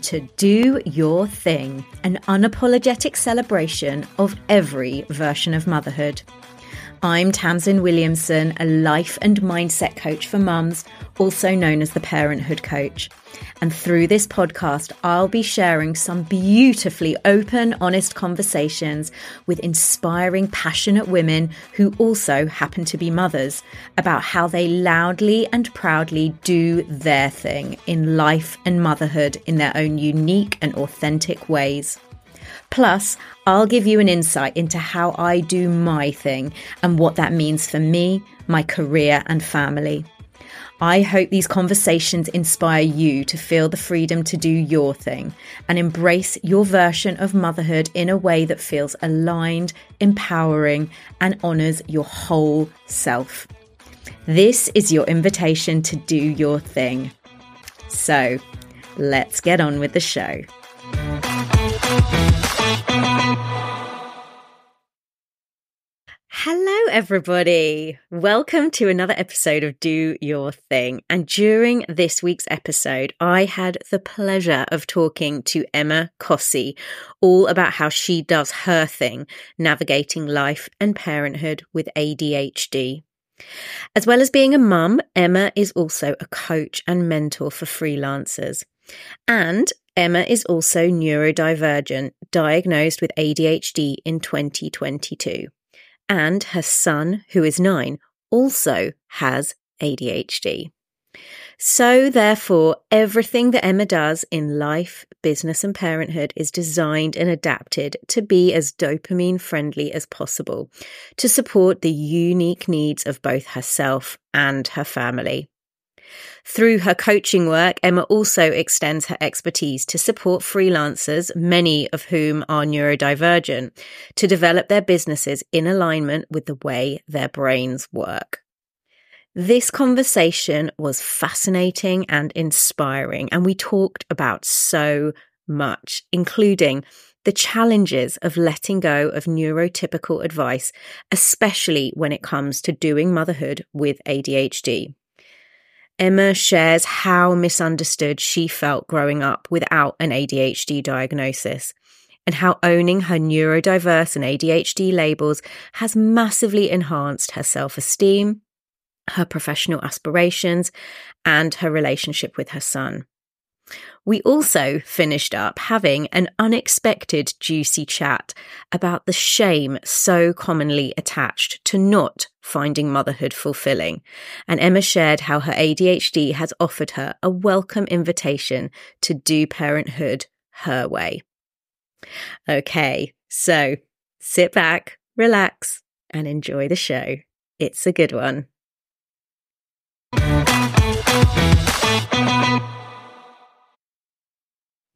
to Do Your Thing, an unapologetic celebration of every version of motherhood. I'm Tamsin Williamson, a life and mindset coach for mums, also known as the Parenthood Coach. And through this podcast, I'll be sharing some beautifully open, honest conversations with inspiring, passionate women who also happen to be mothers about how they loudly and proudly do their thing in life and motherhood in their own unique and authentic ways. Plus, I'll give you an insight into how I do my thing and what that means for me, my career, and family. I hope these conversations inspire you to feel the freedom to do your thing and embrace your version of motherhood in a way that feels aligned, empowering, and honours your whole self. This is your invitation to do your thing. So, let's get on with the show. Hello, everybody. Welcome to another episode of Do Your Thing. And during this week's episode, I had the pleasure of talking to Emma Cossey all about how she does her thing, navigating life and parenthood with ADHD. As well as being a mum, Emma is also a coach and mentor for freelancers. And Emma is also neurodivergent, diagnosed with ADHD in 2022 and her son, who is nine, also has ADHD. So, therefore, everything that Emma does in life, business, and parenthood is designed and adapted to be as dopamine friendly as possible to support the unique needs of both herself and her family. Through her coaching work, Emma also extends her expertise to support freelancers, many of whom are neurodivergent, to develop their businesses in alignment with the way their brains work. This conversation was fascinating and inspiring, and we talked about so much, including the challenges of letting go of neurotypical advice, especially when it comes to doing motherhood with ADHD. Emma shares how misunderstood she felt growing up without an ADHD diagnosis and how owning her neurodiverse and ADHD labels has massively enhanced her self esteem, her professional aspirations, and her relationship with her son. We also finished up having an unexpected juicy chat about the shame so commonly attached to not finding motherhood fulfilling. And Emma shared how her ADHD has offered her a welcome invitation to do parenthood her way. Okay, so sit back, relax, and enjoy the show. It's a good one.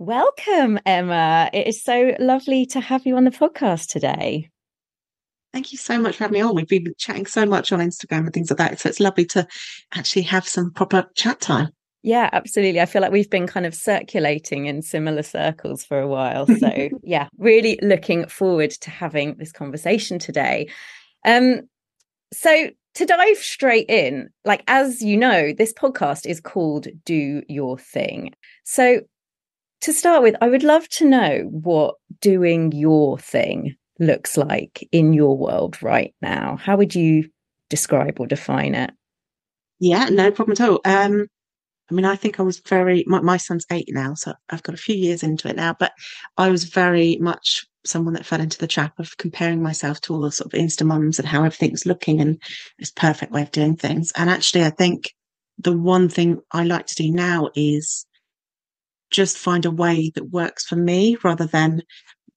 Welcome, Emma. It is so lovely to have you on the podcast today. Thank you so much for having me on. We've been chatting so much on Instagram and things like that. So it's lovely to actually have some proper chat time. Yeah, absolutely. I feel like we've been kind of circulating in similar circles for a while. So, yeah, really looking forward to having this conversation today. Um, so, to dive straight in, like as you know, this podcast is called Do Your Thing. So, to start with, I would love to know what doing your thing looks like in your world right now. How would you describe or define it? Yeah, no problem at all. Um, I mean, I think I was very, my, my, son's eight now, so I've got a few years into it now, but I was very much someone that fell into the trap of comparing myself to all the sort of Insta mums and how everything's looking and this perfect way of doing things. And actually, I think the one thing I like to do now is just find a way that works for me rather than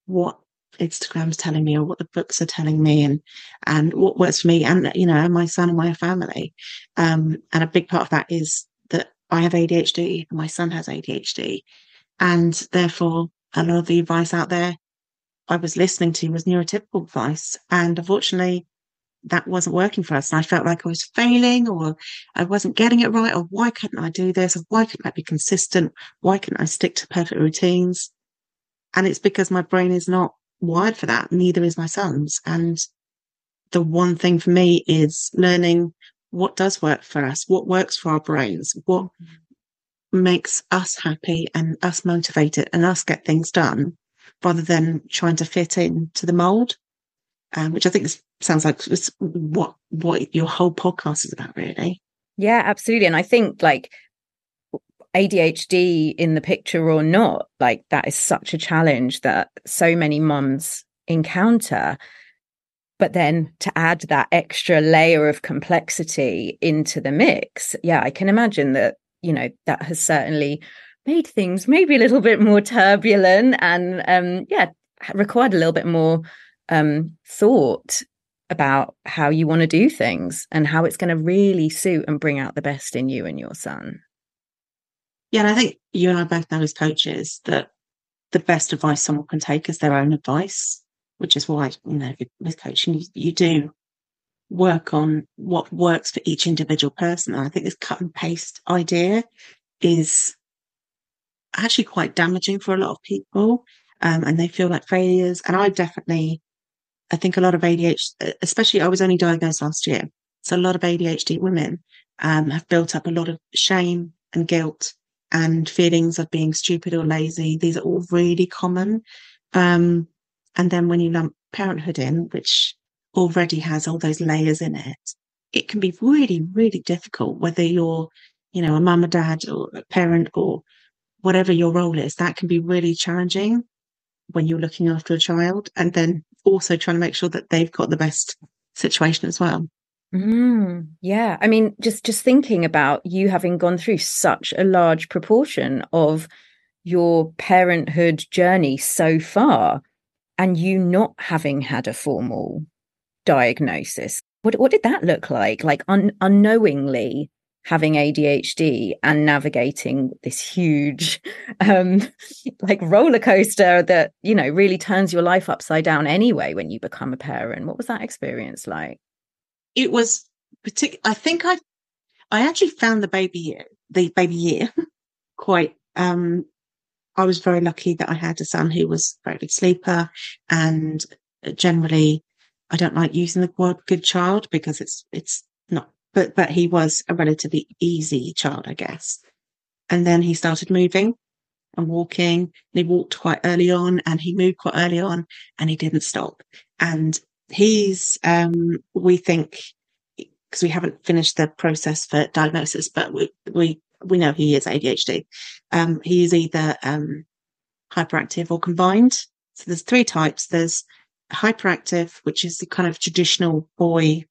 what Instagram's telling me or what the books are telling me and and what works for me and you know my son and my family. Um, and a big part of that is that I have ADHD and my son has ADHD. And therefore a lot of the advice out there I was listening to was neurotypical advice. And unfortunately that wasn't working for us. And I felt like I was failing or I wasn't getting it right or why couldn't I do this or why couldn't I be consistent? Why couldn't I stick to perfect routines? And it's because my brain is not wired for that. Neither is my son's. And the one thing for me is learning what does work for us, what works for our brains, what makes us happy and us motivated and us get things done rather than trying to fit in to the mold. Um, which I think is, sounds like what what your whole podcast is about, really. Yeah, absolutely. And I think like ADHD in the picture or not, like that is such a challenge that so many mums encounter. But then to add that extra layer of complexity into the mix, yeah, I can imagine that, you know, that has certainly made things maybe a little bit more turbulent and, um, yeah, required a little bit more um, thought about how you want to do things and how it's going to really suit and bring out the best in you and your son. Yeah, and I think you and I both know as coaches that the best advice someone can take is their own advice, which is why, you know, with coaching, you, you do work on what works for each individual person. And I think this cut and paste idea is actually quite damaging for a lot of people. Um, and they feel like failures. And I definitely, I think a lot of ADHD, especially I was only diagnosed last year. So a lot of ADHD women um, have built up a lot of shame and guilt and feelings of being stupid or lazy. These are all really common. Um, and then when you lump parenthood in, which already has all those layers in it, it can be really, really difficult, whether you're, you know, a mum or dad or a parent or whatever your role is, that can be really challenging when you're looking after a child and then also trying to make sure that they've got the best situation as well. Mm, yeah. I mean, just just thinking about you having gone through such a large proportion of your parenthood journey so far and you not having had a formal diagnosis. What what did that look like? Like un- unknowingly having ADHD and navigating this huge um like roller coaster that, you know, really turns your life upside down anyway when you become a parent. What was that experience like? it was particular. I think I, I actually found the baby year, the baby year quite, um, I was very lucky that I had a son who was a very good sleeper and generally I don't like using the word good child because it's, it's not, but, but he was a relatively easy child, I guess. And then he started moving and walking and he walked quite early on and he moved quite early on and he didn't stop. And he's, um, we think, because we haven't finished the process for diagnosis, but we, we, we know he is ADHD. Um, he is either, um, hyperactive or combined. So there's three types. There's hyperactive, which is the kind of traditional boy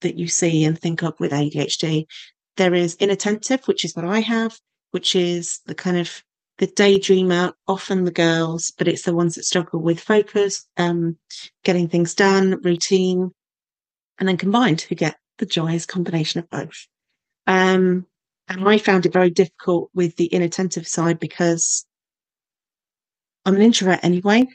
that you see and think of with ADHD. There is inattentive, which is what I have, which is the kind of the daydreamer, often the girls, but it's the ones that struggle with focus, um, getting things done, routine, and then combined who get the joyous combination of both. Um, and I found it very difficult with the inattentive side because I'm an introvert anyway.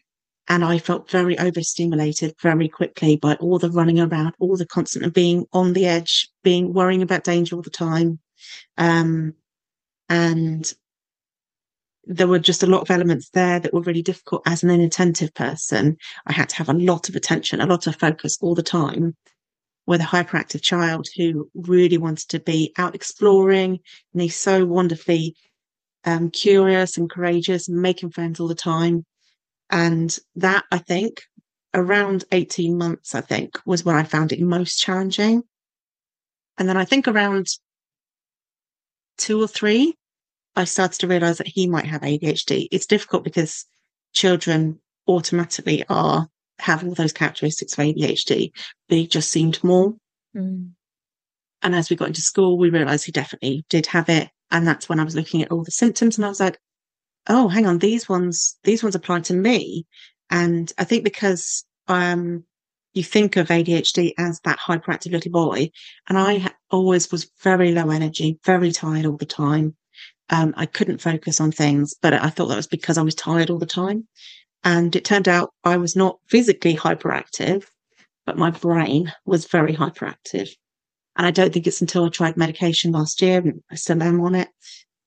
And I felt very overstimulated very quickly by all the running around, all the constant of being on the edge, being worrying about danger all the time. Um, and there were just a lot of elements there that were really difficult as an inattentive person. I had to have a lot of attention, a lot of focus all the time with a hyperactive child who really wants to be out exploring and he's so wonderfully um, curious and courageous making friends all the time. And that I think around 18 months, I think was when I found it most challenging. And then I think around two or three, I started to realize that he might have ADHD. It's difficult because children automatically are have all those characteristics of ADHD. They just seemed more. Mm. And as we got into school, we realized he definitely did have it. And that's when I was looking at all the symptoms and I was like, oh, hang on, these ones, these ones apply to me. And I think because, um, you think of ADHD as that hyperactive little boy. And I always was very low energy, very tired all the time. Um, I couldn't focus on things, but I thought that was because I was tired all the time. And it turned out I was not physically hyperactive, but my brain was very hyperactive. And I don't think it's until I tried medication last year, I still am on it,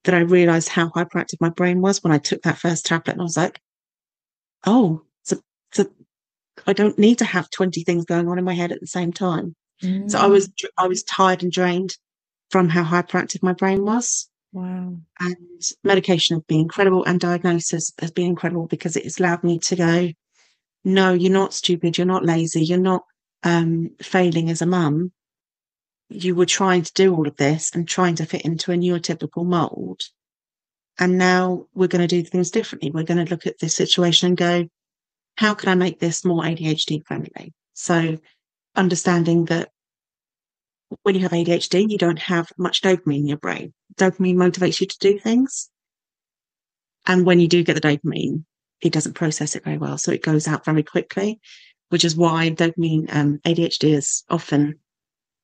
that I realized how hyperactive my brain was when I took that first tablet. And I was like, oh, so, so I don't need to have 20 things going on in my head at the same time. Mm. So I was, I was tired and drained from how hyperactive my brain was. Wow. And medication has been incredible and diagnosis has been incredible because it has allowed me to go, no, you're not stupid, you're not lazy, you're not um, failing as a mum. You were trying to do all of this and trying to fit into a neurotypical mold. And now we're going to do things differently. We're going to look at this situation and go, how can I make this more ADHD friendly? So understanding that when you have ADHD, you don't have much dopamine in your brain. Dopamine motivates you to do things. And when you do get the dopamine, it doesn't process it very well. So it goes out very quickly, which is why dopamine um, is often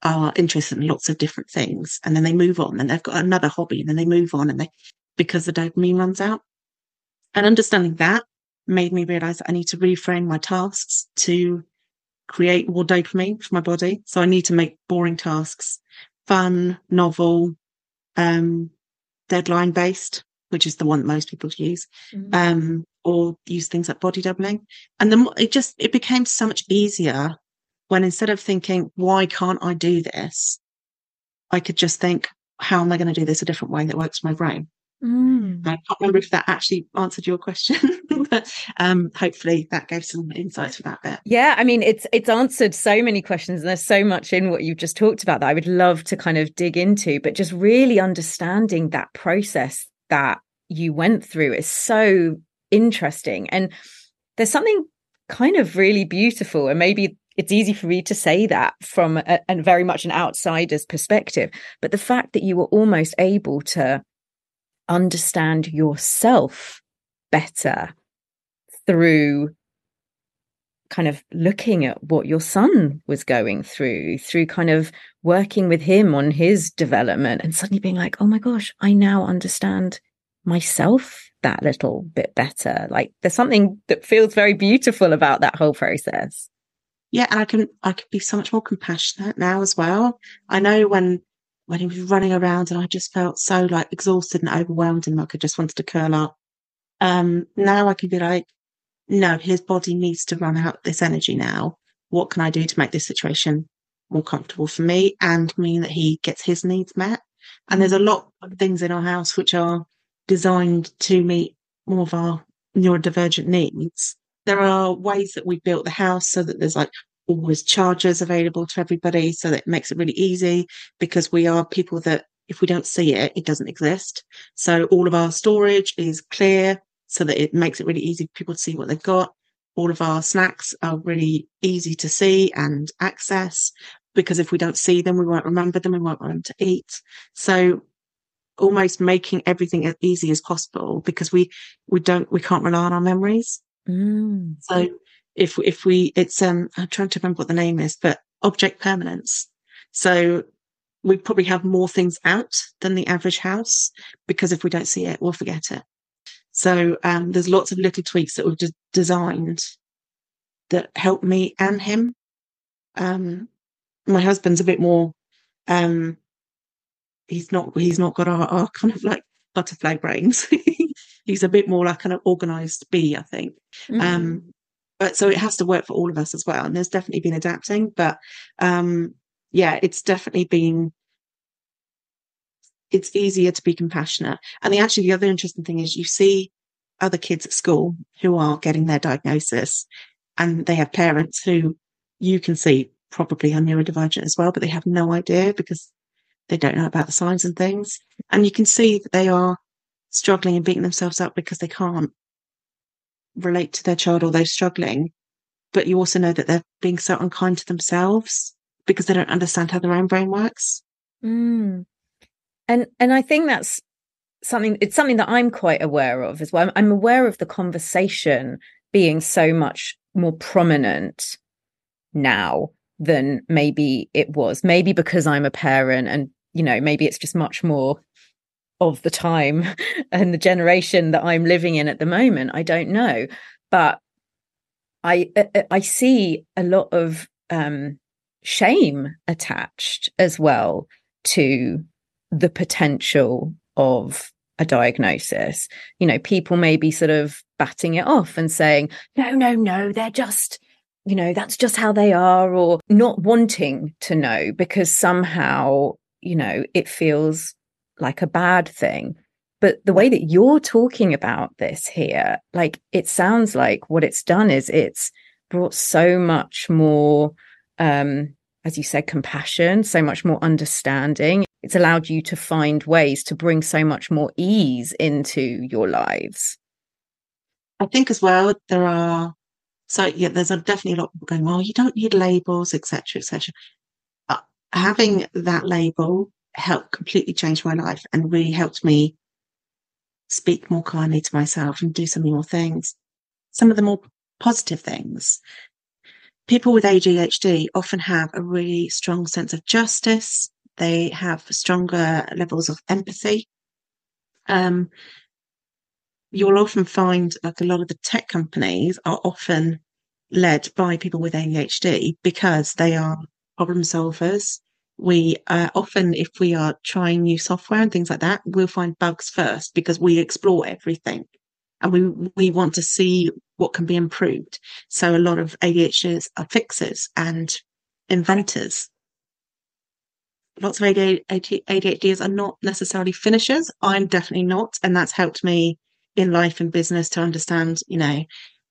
are interested in lots of different things. And then they move on and they've got another hobby and then they move on and they, because the dopamine runs out. And understanding that made me realize that I need to reframe my tasks to create more dopamine for my body. So I need to make boring tasks fun, novel, um, deadline based, which is the one that most people use, mm-hmm. um, or use things like body doubling. And then it just, it became so much easier when instead of thinking, why can't I do this? I could just think, how am I going to do this a different way that works for my brain? Mm. I can't remember if that actually answered your question, but um, hopefully that gave some insights for that bit. Yeah, I mean, it's it's answered so many questions, and there's so much in what you've just talked about that I would love to kind of dig into. But just really understanding that process that you went through is so interesting, and there's something kind of really beautiful, and maybe it's easy for me to say that from a, a very much an outsider's perspective, but the fact that you were almost able to understand yourself better through kind of looking at what your son was going through, through kind of working with him on his development and suddenly being like, oh my gosh, I now understand myself that little bit better. Like there's something that feels very beautiful about that whole process. Yeah, and I can I can be so much more compassionate now as well. I know when when he was running around and I just felt so like exhausted and overwhelmed and like I just wanted to curl up. Um, now I can be like, no, his body needs to run out this energy now. What can I do to make this situation more comfortable for me and mean that he gets his needs met? And there's a lot of things in our house which are designed to meet more of our neurodivergent needs. There are ways that we built the house so that there's like always chargers available to everybody so that it makes it really easy because we are people that if we don't see it, it doesn't exist. So all of our storage is clear so that it makes it really easy for people to see what they've got. All of our snacks are really easy to see and access because if we don't see them, we won't remember them. We won't want them to eat. So almost making everything as easy as possible because we, we don't, we can't rely on our memories. Mm. So if if we it's um I'm trying to remember what the name is, but object permanence. So we probably have more things out than the average house because if we don't see it, we'll forget it. So um, there's lots of little tweaks that we've designed that help me and him. Um, my husband's a bit more. Um, he's not. He's not got our, our kind of like butterfly brains. he's a bit more like kind of organized bee, I think. Mm-hmm. Um, but so it has to work for all of us as well. And there's definitely been adapting, but um, yeah, it's definitely been it's easier to be compassionate. And the actually the other interesting thing is you see other kids at school who are getting their diagnosis and they have parents who you can see probably are neurodivergent as well, but they have no idea because they don't know about the signs and things. And you can see that they are struggling and beating themselves up because they can't relate to their child or they're struggling, but you also know that they're being so unkind to themselves because they don't understand how their own brain works. Mm. And and I think that's something it's something that I'm quite aware of as well. I'm, I'm aware of the conversation being so much more prominent now than maybe it was. Maybe because I'm a parent and you know, maybe it's just much more of the time and the generation that I'm living in at the moment. I don't know, but I I see a lot of um, shame attached as well to the potential of a diagnosis. You know, people may be sort of batting it off and saying, no, no, no, they're just, you know, that's just how they are, or not wanting to know because somehow, you know, it feels like a bad thing. But the way that you're talking about this here, like it sounds like what it's done is it's brought so much more, um, as you said, compassion, so much more understanding. It's allowed you to find ways to bring so much more ease into your lives. I think as well, there are, so yeah, there's definitely a lot of people going, well, you don't need labels, etc., etc. Uh, having that label helped completely change my life and really helped me speak more kindly to myself and do some more things. Some of the more positive things. People with ADHD often have a really strong sense of justice. They have stronger levels of empathy. Um, you'll often find like a lot of the tech companies are often led by people with ADHD because they are problem solvers we uh, often, if we are trying new software and things like that, we'll find bugs first because we explore everything and we we want to see what can be improved. So a lot of ADHDs are fixers and inventors. Lots of ADHDs are not necessarily finishers. I'm definitely not, and that's helped me in life and business to understand, you know,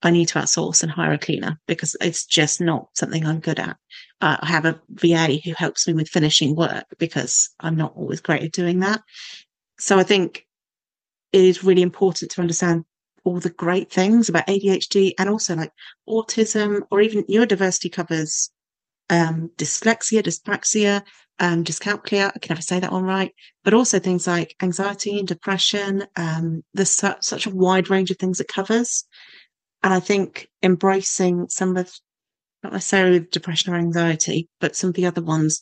I need to outsource and hire a cleaner because it's just not something I'm good at. Uh, I have a VA who helps me with finishing work because I'm not always great at doing that. So I think it is really important to understand all the great things about ADHD and also like autism or even neurodiversity covers um, dyslexia, dyspraxia, um, dyscalculia. I can never say that one right, but also things like anxiety and depression. Um, there's su- such a wide range of things it covers. And I think embracing some of, not necessarily depression or anxiety, but some of the other ones,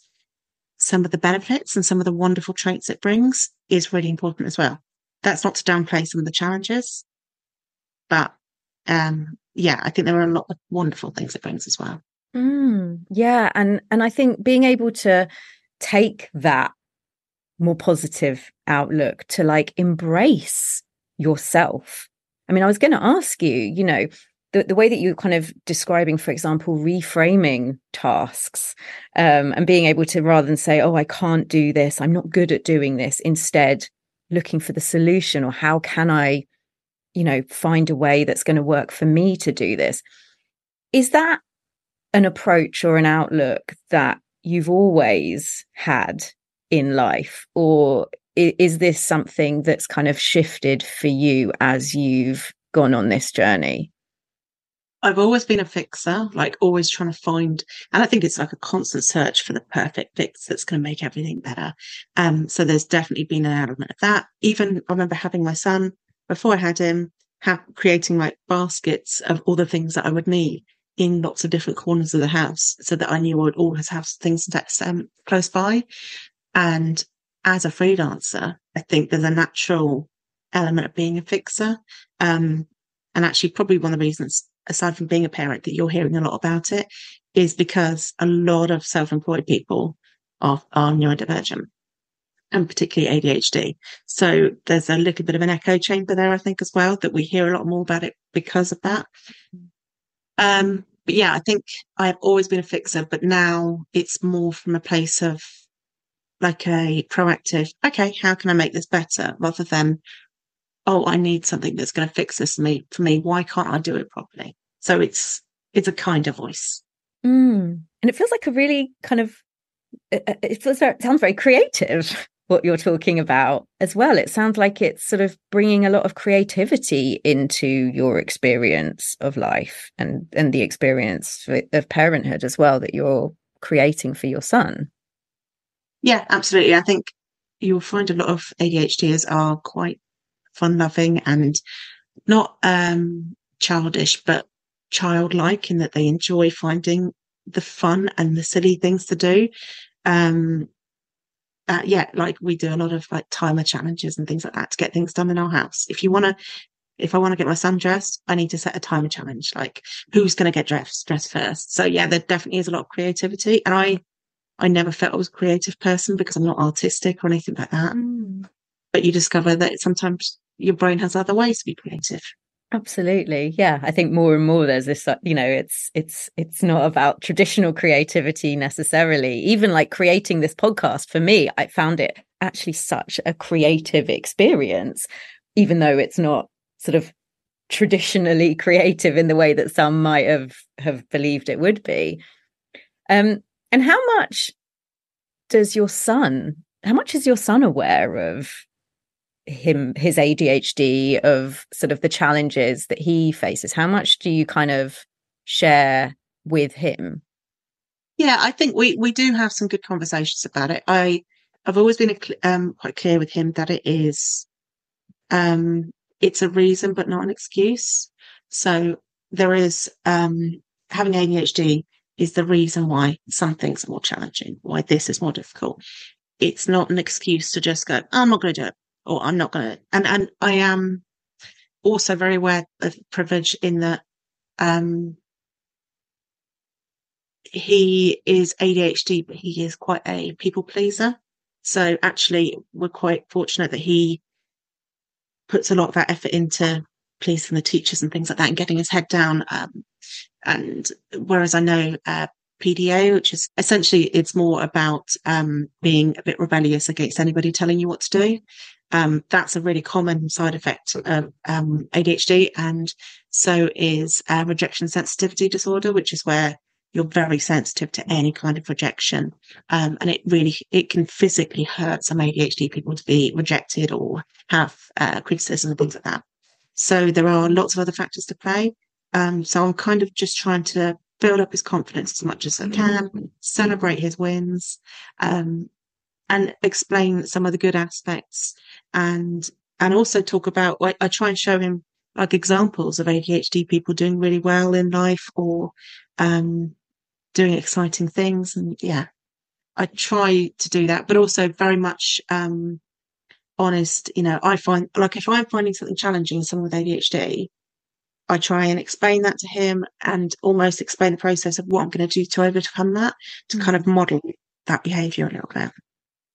some of the benefits and some of the wonderful traits it brings is really important as well. That's not to downplay some of the challenges, but um, yeah, I think there are a lot of wonderful things it brings as well. Mm, yeah, and and I think being able to take that more positive outlook to like embrace yourself I mean, I was going to ask you, you know, the, the way that you're kind of describing, for example, reframing tasks um, and being able to rather than say, oh, I can't do this, I'm not good at doing this, instead looking for the solution or how can I, you know, find a way that's going to work for me to do this. Is that an approach or an outlook that you've always had in life? Or is this something that's kind of shifted for you as you've gone on this journey? I've always been a fixer, like always trying to find, and I think it's like a constant search for the perfect fix that's going to make everything better. Um, so there's definitely been an element of that. Even I remember having my son before I had him, ha- creating like baskets of all the things that I would need in lots of different corners of the house, so that I knew I would always have things that's um, close by. And as a freelancer, I think there's a natural element of being a fixer. Um, and actually, probably one of the reasons, aside from being a parent, that you're hearing a lot about it is because a lot of self employed people are, are neurodivergent and particularly ADHD. So there's a little bit of an echo chamber there, I think, as well, that we hear a lot more about it because of that. Um, but yeah, I think I've always been a fixer, but now it's more from a place of like a proactive, okay, how can I make this better rather than, oh, I need something that's going to fix this for me, for me. Why can't I do it properly? So it's, it's a kind of voice. Mm. And it feels like a really kind of, it, feels it sounds very creative what you're talking about as well. It sounds like it's sort of bringing a lot of creativity into your experience of life and, and the experience of parenthood as well that you're creating for your son. Yeah, absolutely. I think you'll find a lot of ADHDers are quite fun loving and not um, childish, but childlike in that they enjoy finding the fun and the silly things to do. Um, uh, yeah, like we do a lot of like timer challenges and things like that to get things done in our house. If you want to, if I want to get my son dressed, I need to set a timer challenge. Like who's going to get dressed dressed first? So yeah, there definitely is a lot of creativity, and I I never felt I was a creative person because I'm not artistic or anything like that. Mm. But you discover that sometimes your brain has other ways to be creative. Absolutely. Yeah. I think more and more there's this, uh, you know, it's, it's, it's not about traditional creativity necessarily. Even like creating this podcast for me, I found it actually such a creative experience, even though it's not sort of traditionally creative in the way that some might have have believed it would be. Um, and how much does your son? How much is your son aware of him his ADHD of sort of the challenges that he faces? How much do you kind of share with him? Yeah, I think we we do have some good conversations about it. I I've always been um, quite clear with him that it is um, it's a reason but not an excuse. So there is um, having ADHD is the reason why some things are more challenging, why this is more difficult. It's not an excuse to just go, I'm not going to do it, or I'm not going to. And and I am also very aware of privilege in that um, he is ADHD, but he is quite a people pleaser. So actually, we're quite fortunate that he puts a lot of that effort into pleasing the teachers and things like that and getting his head down. Um, and whereas I know uh, PDA, which is essentially it's more about um, being a bit rebellious against anybody telling you what to do. Um, that's a really common side effect of um, ADHD, and so is uh, rejection sensitivity disorder, which is where you're very sensitive to any kind of rejection. Um, and it really, it can physically hurt some ADHD people to be rejected or have uh, criticism and things like that. So there are lots of other factors to play. Um, so I'm kind of just trying to build up his confidence as much as I can, celebrate his wins, um, and explain some of the good aspects and, and also talk about, I, I try and show him like examples of ADHD people doing really well in life or, um, doing exciting things. And yeah, I try to do that, but also very much um, honest. You know, I find like if I'm finding something challenging, someone with ADHD, I try and explain that to him and almost explain the process of what I'm going to do to overcome that to mm. kind of model that behavior a little bit.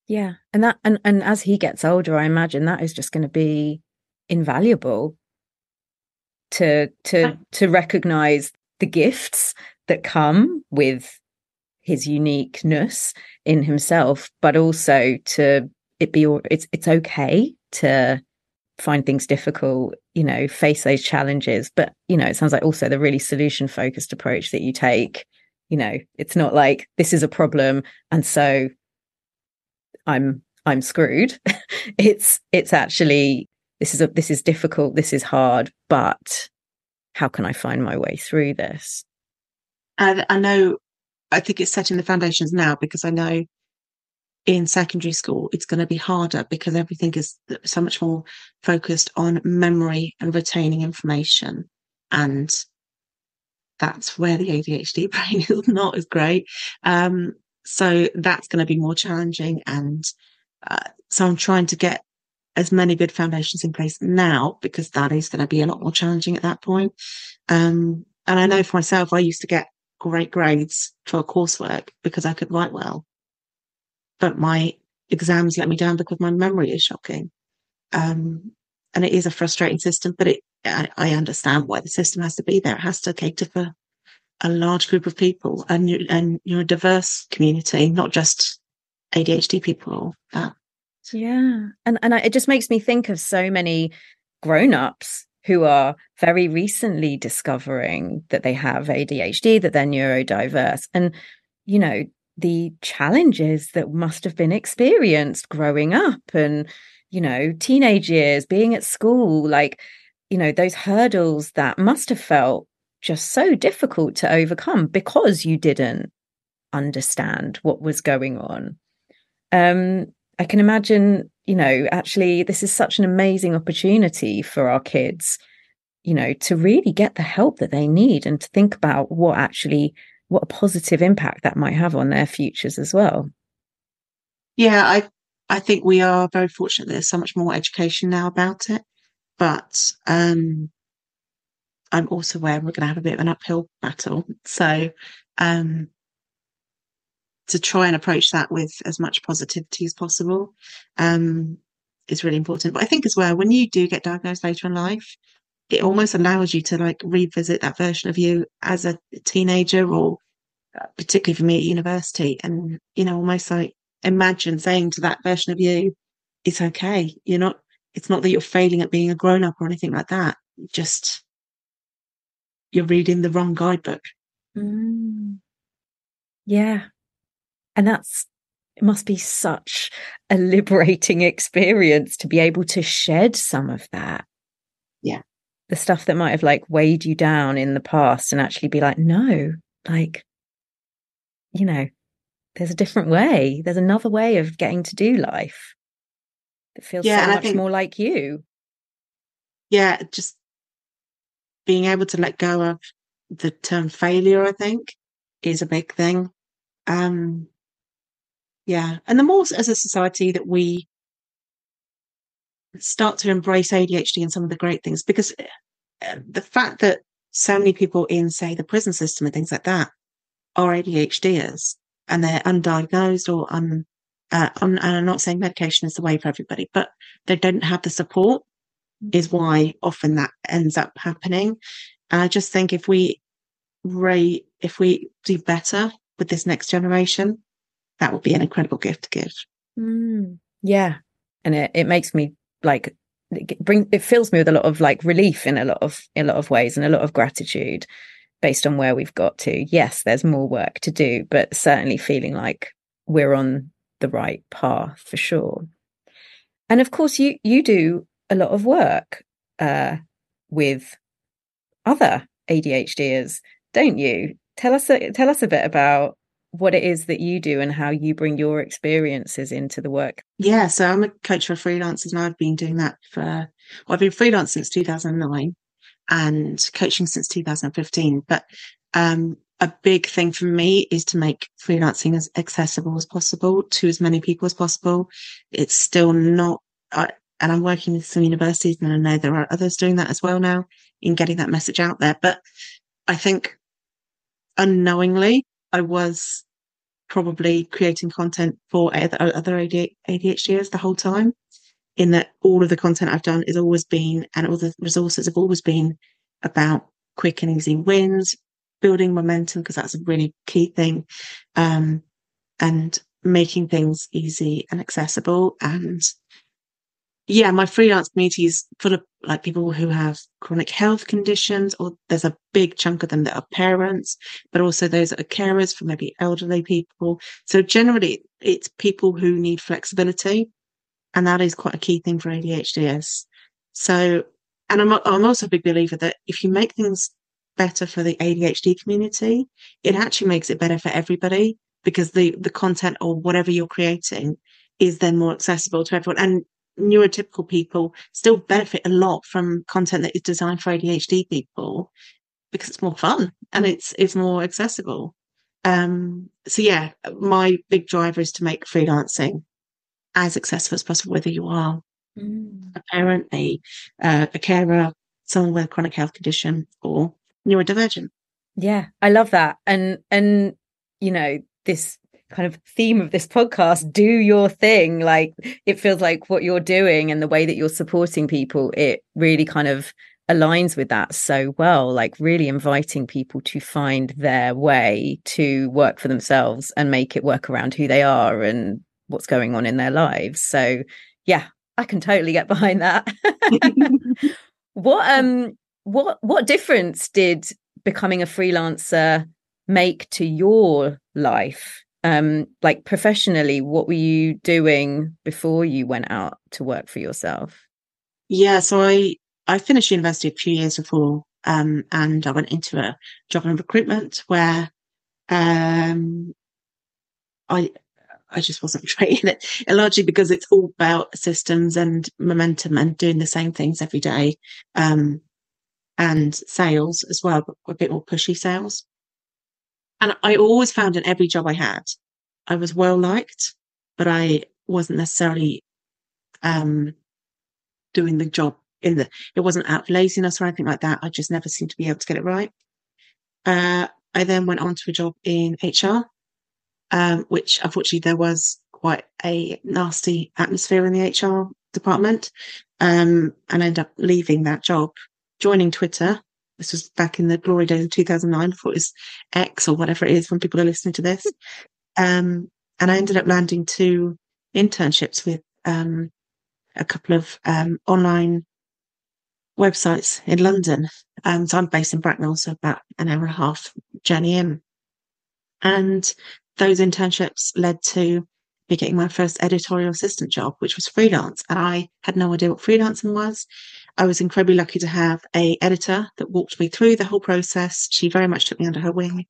Yeah. And that, and, and as he gets older, I imagine that is just going to be invaluable to, to, to recognize the gifts that come with his uniqueness in himself, but also to it be it's it's okay to find things difficult, you know, face those challenges. But, you know, it sounds like also the really solution focused approach that you take, you know, it's not like this is a problem and so I'm I'm screwed. it's it's actually this is a this is difficult, this is hard, but how can I find my way through this? And I know, I think it's setting the foundations now because I know in secondary school it's going to be harder because everything is so much more focused on memory and retaining information. And that's where the ADHD brain is not as great. Um, so that's going to be more challenging. And uh, so I'm trying to get as many good foundations in place now because that is going to be a lot more challenging at that point. Um, and I know for myself, I used to get great grades for coursework because I could write well. But my exams let me down because my memory is shocking. Um, and it is a frustrating system, but it, I, I, understand why the system has to be there. It has to cater for a large group of people and, you, and you're a diverse community, not just ADHD people. Uh, yeah. And, and I, it just makes me think of so many grown ups who are very recently discovering that they have ADHD, that they're neurodiverse. And, you know, the challenges that must have been experienced growing up and, you know, teenage years, being at school, like, you know, those hurdles that must have felt just so difficult to overcome because you didn't understand what was going on. Um, I can imagine you know, actually, this is such an amazing opportunity for our kids, you know, to really get the help that they need and to think about what actually, what a positive impact that might have on their futures as well. Yeah, I, I think we are very fortunate. There's so much more education now about it, but, um, I'm also aware we're going to have a bit of an uphill battle. So, um, to try and approach that with as much positivity as possible um, is really important. But I think as well, when you do get diagnosed later in life, it almost allows you to like revisit that version of you as a teenager or uh, particularly for me at university and, you know, almost like imagine saying to that version of you, it's okay. You're not, it's not that you're failing at being a grown up or anything like that. Just, you're reading the wrong guidebook. Mm. Yeah. And that's, it must be such a liberating experience to be able to shed some of that. Yeah. The stuff that might have like weighed you down in the past and actually be like, no, like, you know, there's a different way. There's another way of getting to do life. It feels yeah, so much think, more like you. Yeah, just being able to let go of the term failure, I think, is a big thing. Um, yeah. And the more as a society that we start to embrace ADHD and some of the great things, because uh, the fact that so many people in, say, the prison system and things like that are ADHDers and they're undiagnosed or un, uh, un, and I'm not saying medication is the way for everybody, but they don't have the support is why often that ends up happening. And I just think if we rate, if we do better with this next generation, that would be an incredible gift to give. Mm, yeah. And it, it makes me like it bring it fills me with a lot of like relief in a lot of in a lot of ways and a lot of gratitude based on where we've got to. Yes, there's more work to do, but certainly feeling like we're on the right path for sure. And of course you you do a lot of work uh, with other ADHDers, don't you? Tell us a, tell us a bit about what it is that you do and how you bring your experiences into the work. Yeah, so I'm a coach for freelancers and I've been doing that for well, I've been freelance since 2009 and coaching since 2015. But um, a big thing for me is to make freelancing as accessible as possible to as many people as possible. It's still not, I, and I'm working with some universities and I know there are others doing that as well now in getting that message out there. But I think unknowingly, I was probably creating content for other, ADHDers the whole time in that all of the content I've done has always been, and all the resources have always been about quick and easy wins, building momentum, because that's a really key thing. Um, and making things easy and accessible and yeah, my freelance community is full of like people who have chronic health conditions, or there's a big chunk of them that are parents, but also those that are carers for maybe elderly people. So generally, it's people who need flexibility, and that is quite a key thing for ADHDs. So, and I'm I'm also a big believer that if you make things better for the ADHD community, it actually makes it better for everybody because the the content or whatever you're creating is then more accessible to everyone. And neurotypical people still benefit a lot from content that is designed for ADHD people because it's more fun and it's it's more accessible. Um, so yeah, my big driver is to make freelancing as accessible as possible, whether you are mm. a parent, a uh, a carer, someone with a chronic health condition, or neurodivergent. Yeah, I love that, and and you know this kind of theme of this podcast do your thing. Like it feels like what you're doing and the way that you're supporting people it really kind of aligns with that so well. Like really inviting people to find their way to work for themselves and make it work around who they are and what's going on in their lives. So yeah i can totally get behind that. What um what what difference did becoming a freelancer make to your life um like professionally what were you doing before you went out to work for yourself yeah so i i finished university a few years before um and i went into a job in recruitment where um i I just wasn't trained it, largely because it's all about systems and momentum and doing the same things every day. Um, and sales as well, but a bit more pushy sales. And I always found in every job I had, I was well liked, but I wasn't necessarily um, doing the job in the, it wasn't out of laziness or anything like that. I just never seemed to be able to get it right. Uh, I then went on to a job in HR, um, which unfortunately there was quite a nasty atmosphere in the HR department. Um, and I ended up leaving that job, joining Twitter, this was back in the glory days of 2009 before it was X or whatever it is when people are listening to this. Um, and I ended up landing two internships with um, a couple of um, online websites in London. Um, so I'm based in Bracknell, so about an hour and a half journey in. And those internships led to me getting my first editorial assistant job, which was freelance. And I had no idea what freelancing was. I was incredibly lucky to have a editor that walked me through the whole process. She very much took me under her wing.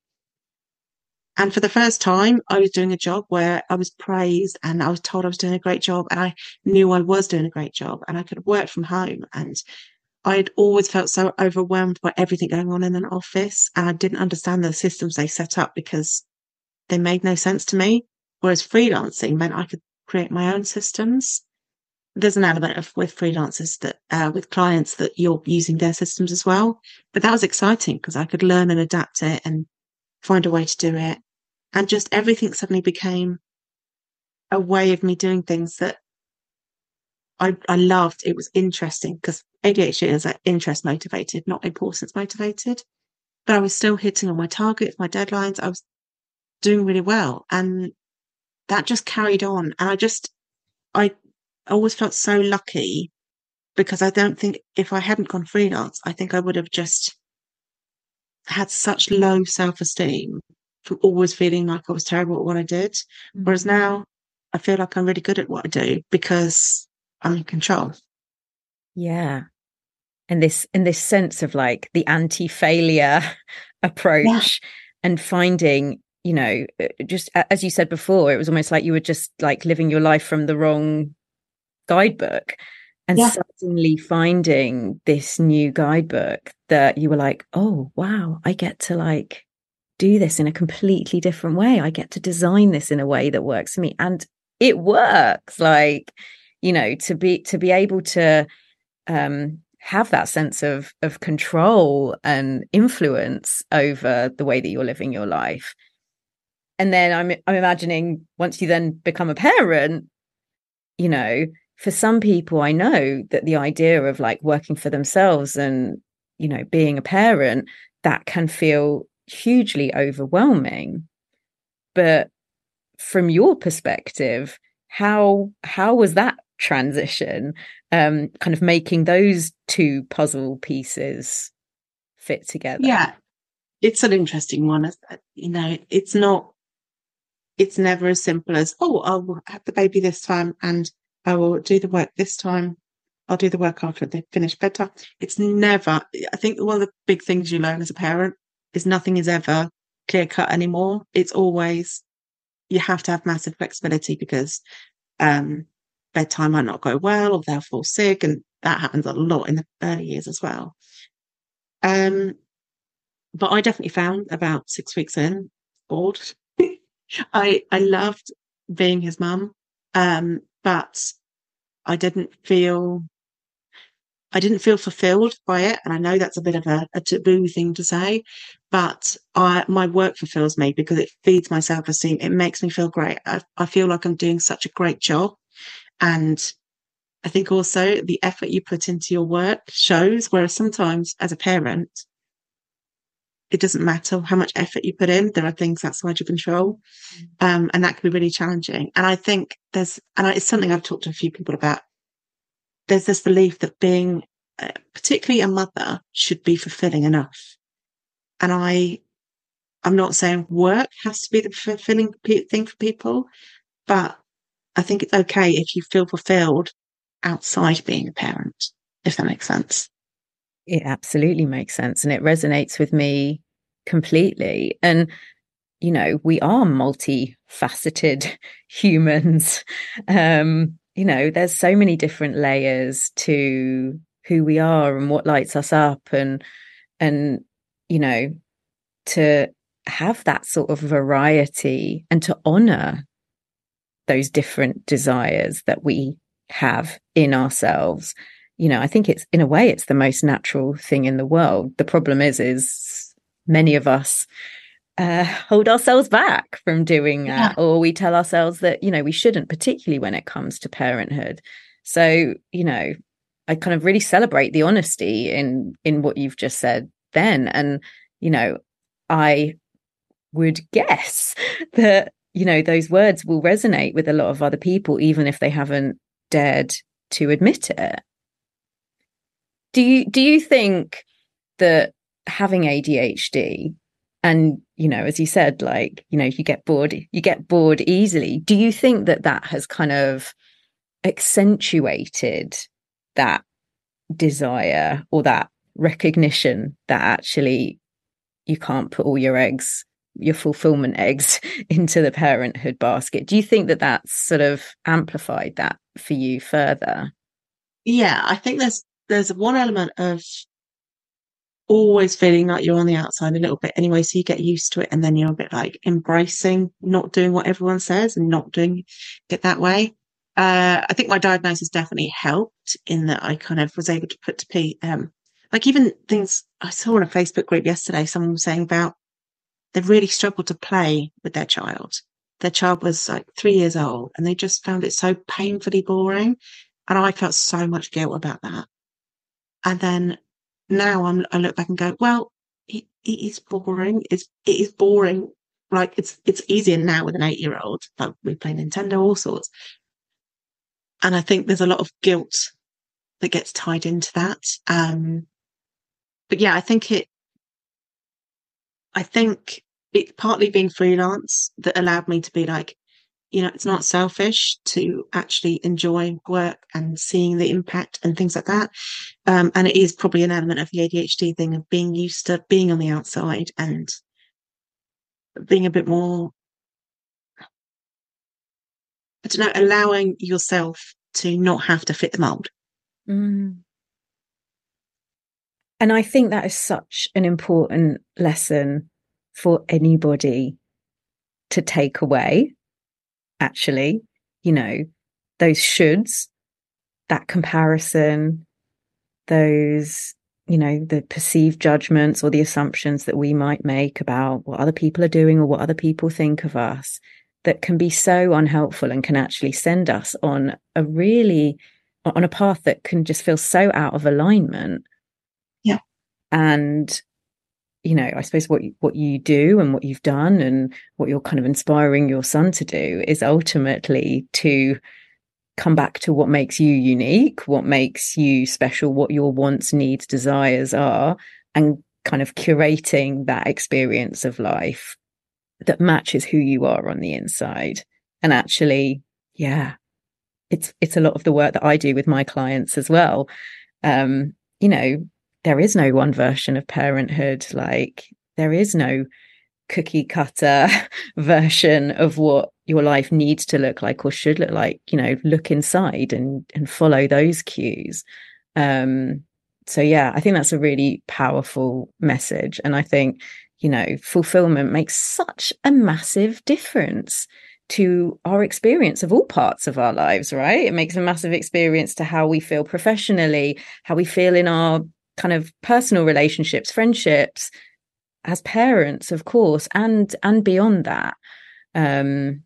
And for the first time, I was doing a job where I was praised and I was told I was doing a great job and I knew I was doing a great job and I could work from home. And I'd always felt so overwhelmed by everything going on in an office and I didn't understand the systems they set up because they made no sense to me. Whereas freelancing meant I could create my own systems. There's an element of with freelancers that uh, with clients that you're using their systems as well. But that was exciting because I could learn and adapt it and find a way to do it. And just everything suddenly became a way of me doing things that I, I loved. It was interesting because ADHD is like interest motivated, not importance motivated. But I was still hitting on my targets, my deadlines. I was doing really well. And that just carried on. And I just, I always felt so lucky because I don't think if I hadn't gone freelance, I think I would have just had such low self esteem from always feeling like I was terrible at what I did. Mm-hmm. Whereas now I feel like I'm really good at what I do because I'm in control. Yeah. And this and this sense of like the anti-failure approach yeah. and finding, you know, uh, just as you said before, it was almost like you were just like living your life from the wrong guidebook and yeah. suddenly finding this new guidebook that you were like, oh wow, I get to like do this in a completely different way. I get to design this in a way that works for me. And it works. Like, you know, to be to be able to um have that sense of of control and influence over the way that you're living your life. And then I'm I'm imagining once you then become a parent, you know, for some people I know that the idea of like working for themselves and you know being a parent that can feel hugely overwhelming. But from your perspective how how was that transition um kind of making those two puzzle pieces fit together? Yeah. It's an interesting one you know it's not it's never as simple as oh i'll have the baby this time and i will do the work this time i'll do the work after they finish bedtime it's never i think one of the big things you learn as a parent is nothing is ever clear cut anymore. It's always you have to have massive flexibility because um, bedtime might not go well or they'll fall sick, and that happens a lot in the early years as well. Um, but I definitely found about six weeks in bored. I I loved being his mum, um, but I didn't feel I didn't feel fulfilled by it. And I know that's a bit of a, a taboo thing to say, but I, my work fulfills me because it feeds my self esteem. It makes me feel great. I, I feel like I'm doing such a great job. And I think also the effort you put into your work shows, whereas sometimes as a parent, it doesn't matter how much effort you put in. There are things outside your control. Um, and that can be really challenging. And I think there's, and it's something I've talked to a few people about there's this belief that being uh, particularly a mother should be fulfilling enough. And I, I'm not saying work has to be the fulfilling thing for people, but I think it's okay if you feel fulfilled outside being a parent, if that makes sense. It absolutely makes sense. And it resonates with me completely. And, you know, we are multifaceted humans. Um, you know, there's so many different layers to who we are and what lights us up and and you know to have that sort of variety and to honor those different desires that we have in ourselves you know i think it's in a way it's the most natural thing in the world the problem is is many of us uh, hold ourselves back from doing that, yeah. or we tell ourselves that you know we shouldn't, particularly when it comes to parenthood. So you know, I kind of really celebrate the honesty in in what you've just said then, and you know, I would guess that you know, those words will resonate with a lot of other people, even if they haven't dared to admit it. Do you do you think that having ADHD and you know as you said like you know you get bored you get bored easily do you think that that has kind of accentuated that desire or that recognition that actually you can't put all your eggs your fulfillment eggs into the parenthood basket? Do you think that that's sort of amplified that for you further? Yeah i think there's there's one element of always feeling like you're on the outside a little bit anyway. So you get used to it and then you're a bit like embracing not doing what everyone says and not doing it that way. Uh, I think my diagnosis definitely helped in that I kind of was able to put to P, um, like even things I saw in a Facebook group yesterday, someone was saying about they really struggled to play with their child. Their child was like three years old and they just found it so painfully boring. And I felt so much guilt about that. And then now I'm, I look back and go, well, it, it is boring. It's, it is boring. Like it's, it's easier now with an eight year old. Like we play Nintendo, all sorts. And I think there's a lot of guilt that gets tied into that. Um, but yeah, I think it, I think it partly being freelance that allowed me to be like, you know, it's not selfish to actually enjoy work and seeing the impact and things like that. Um, and it is probably an element of the ADHD thing of being used to being on the outside and being a bit more, I don't know, allowing yourself to not have to fit the mold. Mm. And I think that is such an important lesson for anybody to take away actually, you know, those shoulds, that comparison, those, you know, the perceived judgments or the assumptions that we might make about what other people are doing or what other people think of us that can be so unhelpful and can actually send us on a really on a path that can just feel so out of alignment. Yeah. And you know, I suppose what what you do and what you've done and what you're kind of inspiring your son to do is ultimately to come back to what makes you unique, what makes you special, what your wants, needs, desires are, and kind of curating that experience of life that matches who you are on the inside. And actually, yeah, it's it's a lot of the work that I do with my clients as well. Um, you know, there is no one version of parenthood. Like there is no cookie cutter version of what your life needs to look like or should look like. You know, look inside and and follow those cues. Um, so yeah, I think that's a really powerful message, and I think you know fulfillment makes such a massive difference to our experience of all parts of our lives, right? It makes a massive experience to how we feel professionally, how we feel in our kind of personal relationships, friendships, as parents, of course, and and beyond that. Um,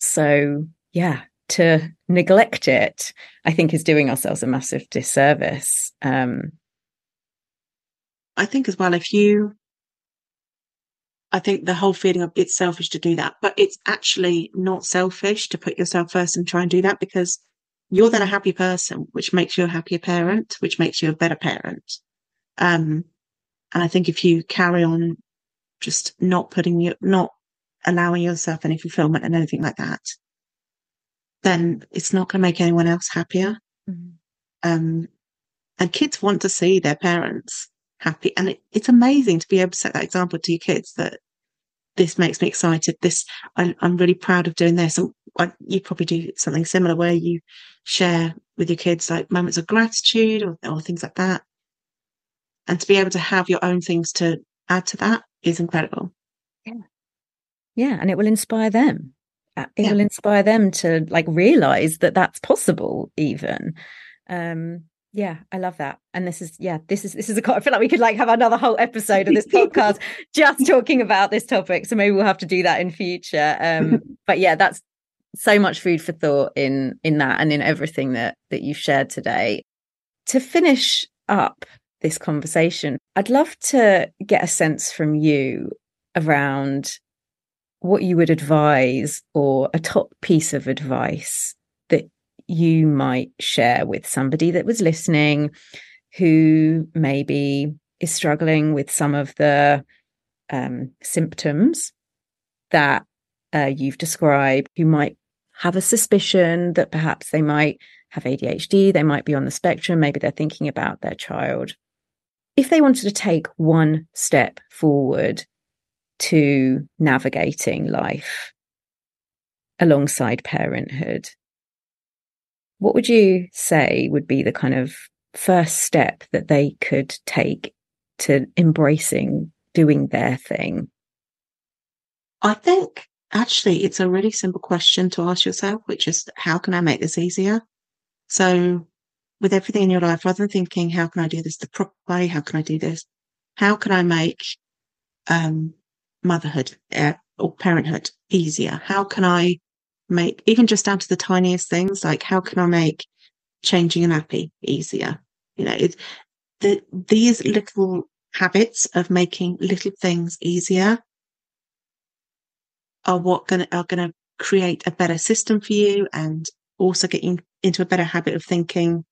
so yeah, to neglect it, I think, is doing ourselves a massive disservice. Um, I think as well, if you, I think the whole feeling of it's selfish to do that, but it's actually not selfish to put yourself first and try and do that because you're then a happy person, which makes you a happier parent, which makes you a better parent. Um, and I think if you carry on just not putting you, not allowing yourself any fulfillment and anything like that, then it's not going to make anyone else happier. Mm-hmm. Um, and kids want to see their parents happy. And it, it's amazing to be able to set that example to your kids that this makes me excited. This, I, am really proud of doing this. And you probably do something similar where you share with your kids like moments of gratitude or, or things like that. And to be able to have your own things to add to that is incredible. Yeah. Yeah. And it will inspire them. Uh, it yeah. will inspire them to like realize that that's possible, even. Um, yeah, I love that. And this is, yeah, this is, this is a, I feel like we could like have another whole episode of this podcast just talking about this topic. So maybe we'll have to do that in future. Um, but yeah, that's so much food for thought in in that and in everything that that you've shared today. To finish up this conversation, I'd love to get a sense from you around what you would advise or a top piece of advice that you might share with somebody that was listening who maybe is struggling with some of the um, symptoms that uh, you've described, who might have a suspicion that perhaps they might have ADHD, they might be on the spectrum, maybe they're thinking about their child. If they wanted to take one step forward to navigating life alongside parenthood, what would you say would be the kind of first step that they could take to embracing doing their thing? I think actually it's a really simple question to ask yourself, which is how can I make this easier? So with everything in your life, rather than thinking, how can I do this the proper way? How can I do this? How can I make um, motherhood uh, or parenthood easier? How can I make, even just down to the tiniest things, like how can I make changing a nappy easier? You know, it's the, these little habits of making little things easier are what gonna, are going to create a better system for you and also getting into a better habit of thinking,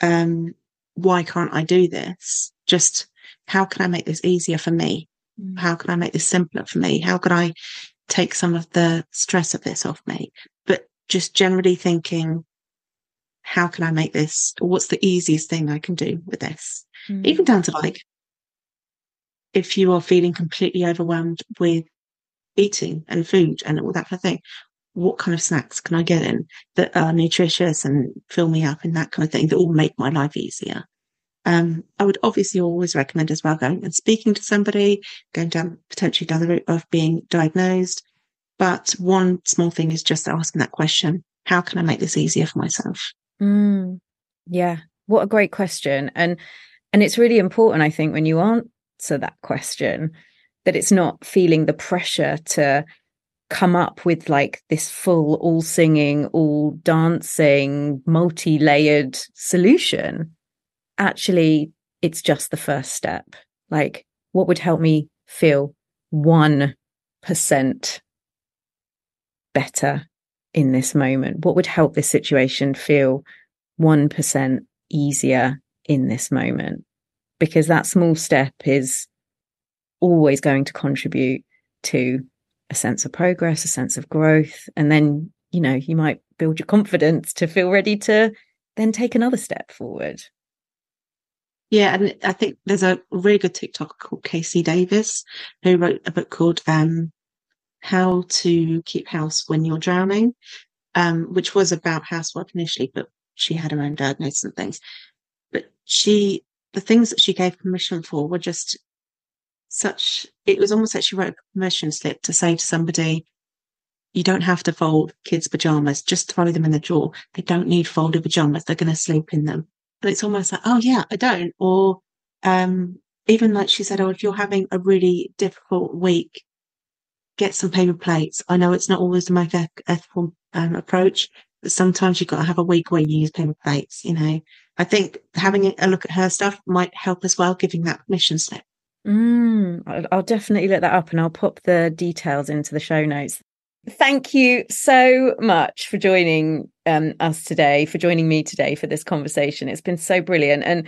um, why can't I do this? Just how can I make this easier for me? Mm. How can I make this simpler for me? How can I take some of the stress of this off me? But just generally thinking, how can I make this? What's the easiest thing I can do with this? Mm. Even down to like, if you are feeling completely overwhelmed with eating and food and all that kind of thing, what kind of snacks can I get in that are nutritious and fill me up and that kind of thing that will make my life easier. Um, I would obviously always recommend as well going and speaking to somebody, going down potentially down the route of being diagnosed. But one small thing is just asking that question: How can I make this easier for myself? Mm, yeah, what a great question, and and it's really important, I think, when you answer that question, that it's not feeling the pressure to come up with like this full all singing all dancing multi-layered solution. Actually it's just the first step. Like what would help me feel 1% better in this moment? What would help this situation feel 1% easier in this moment? Because that small step is always going to contribute to a sense of progress, a sense of growth. And then, you know, you might build your confidence to feel ready to then take another step forward. Yeah, and I think there's a really good TikTok called KC Davis who wrote a book called um, "How to Keep House When You're Drowning," um, which was about housework initially, but she had her own diagnosis and things. But she, the things that she gave permission for were just such it was almost like she wrote a permission slip to say to somebody you don't have to fold kids pajamas just throw them in the drawer. They don't need folded pajamas they're going to sleep in them. And it's almost like oh yeah i don't or um, even like she said oh if you're having a really difficult week get some paper plates. I know it's not always the most ethical um, approach but sometimes you've got to have a week where you use paper plates you know? I think having a look at her stuff might help as well giving that permission slip Mm, I'll definitely look that up and I'll pop the details into the show notes. Thank you so much for joining um, us today, for joining me today for this conversation. It's been so brilliant. And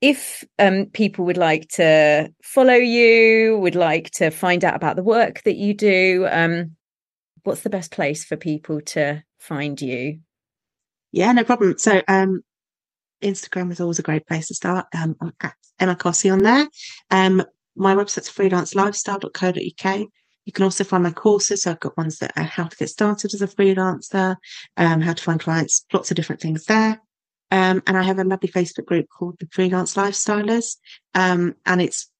if um, people would like to follow you, would like to find out about the work that you do, um, what's the best place for people to find you? Yeah, no problem. So um, Instagram is always a great place to start. Um, I'm at Emma Cossey on there. Um, my website's freelancelifestyle.co.uk. You can also find my courses. So I've got ones that are how to get started as a freelancer, um, how to find clients, lots of different things there. Um, and I have a lovely Facebook group called the Freelance Lifestylers. Um, and it's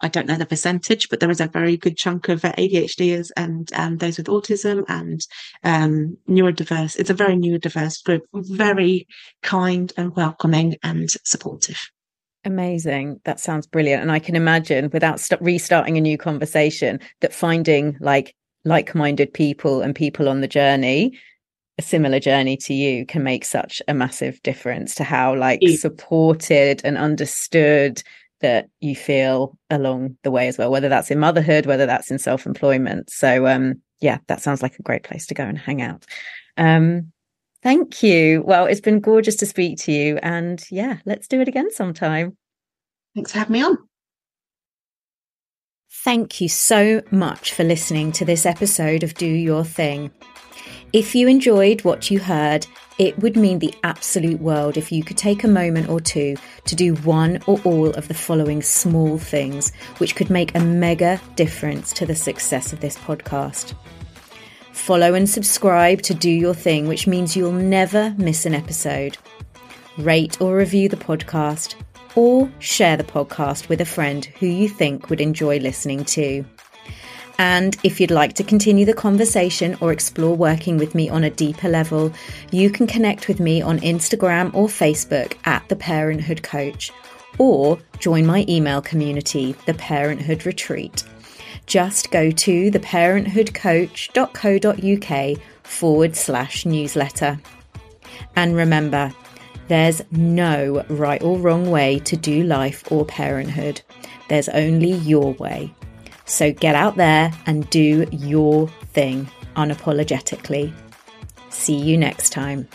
I don't know the percentage, but there is a very good chunk of ADHDers and um, those with autism and um, neurodiverse. It's a very neurodiverse group, very kind and welcoming and supportive. Amazing. That sounds brilliant. And I can imagine without st- restarting a new conversation that finding like like-minded people and people on the journey a similar journey to you can make such a massive difference to how like supported and understood that you feel along the way as well, whether that's in motherhood, whether that's in self employment. So, um, yeah, that sounds like a great place to go and hang out. Um, thank you. Well, it's been gorgeous to speak to you. And yeah, let's do it again sometime. Thanks for having me on. Thank you so much for listening to this episode of Do Your Thing. If you enjoyed what you heard, it would mean the absolute world if you could take a moment or two to do one or all of the following small things, which could make a mega difference to the success of this podcast. Follow and subscribe to Do Your Thing, which means you'll never miss an episode. Rate or review the podcast, or share the podcast with a friend who you think would enjoy listening to. And if you'd like to continue the conversation or explore working with me on a deeper level, you can connect with me on Instagram or Facebook at The Parenthood Coach or join my email community, The Parenthood Retreat. Just go to theparenthoodcoach.co.uk forward slash newsletter. And remember, there's no right or wrong way to do life or parenthood. There's only your way. So get out there and do your thing unapologetically. See you next time.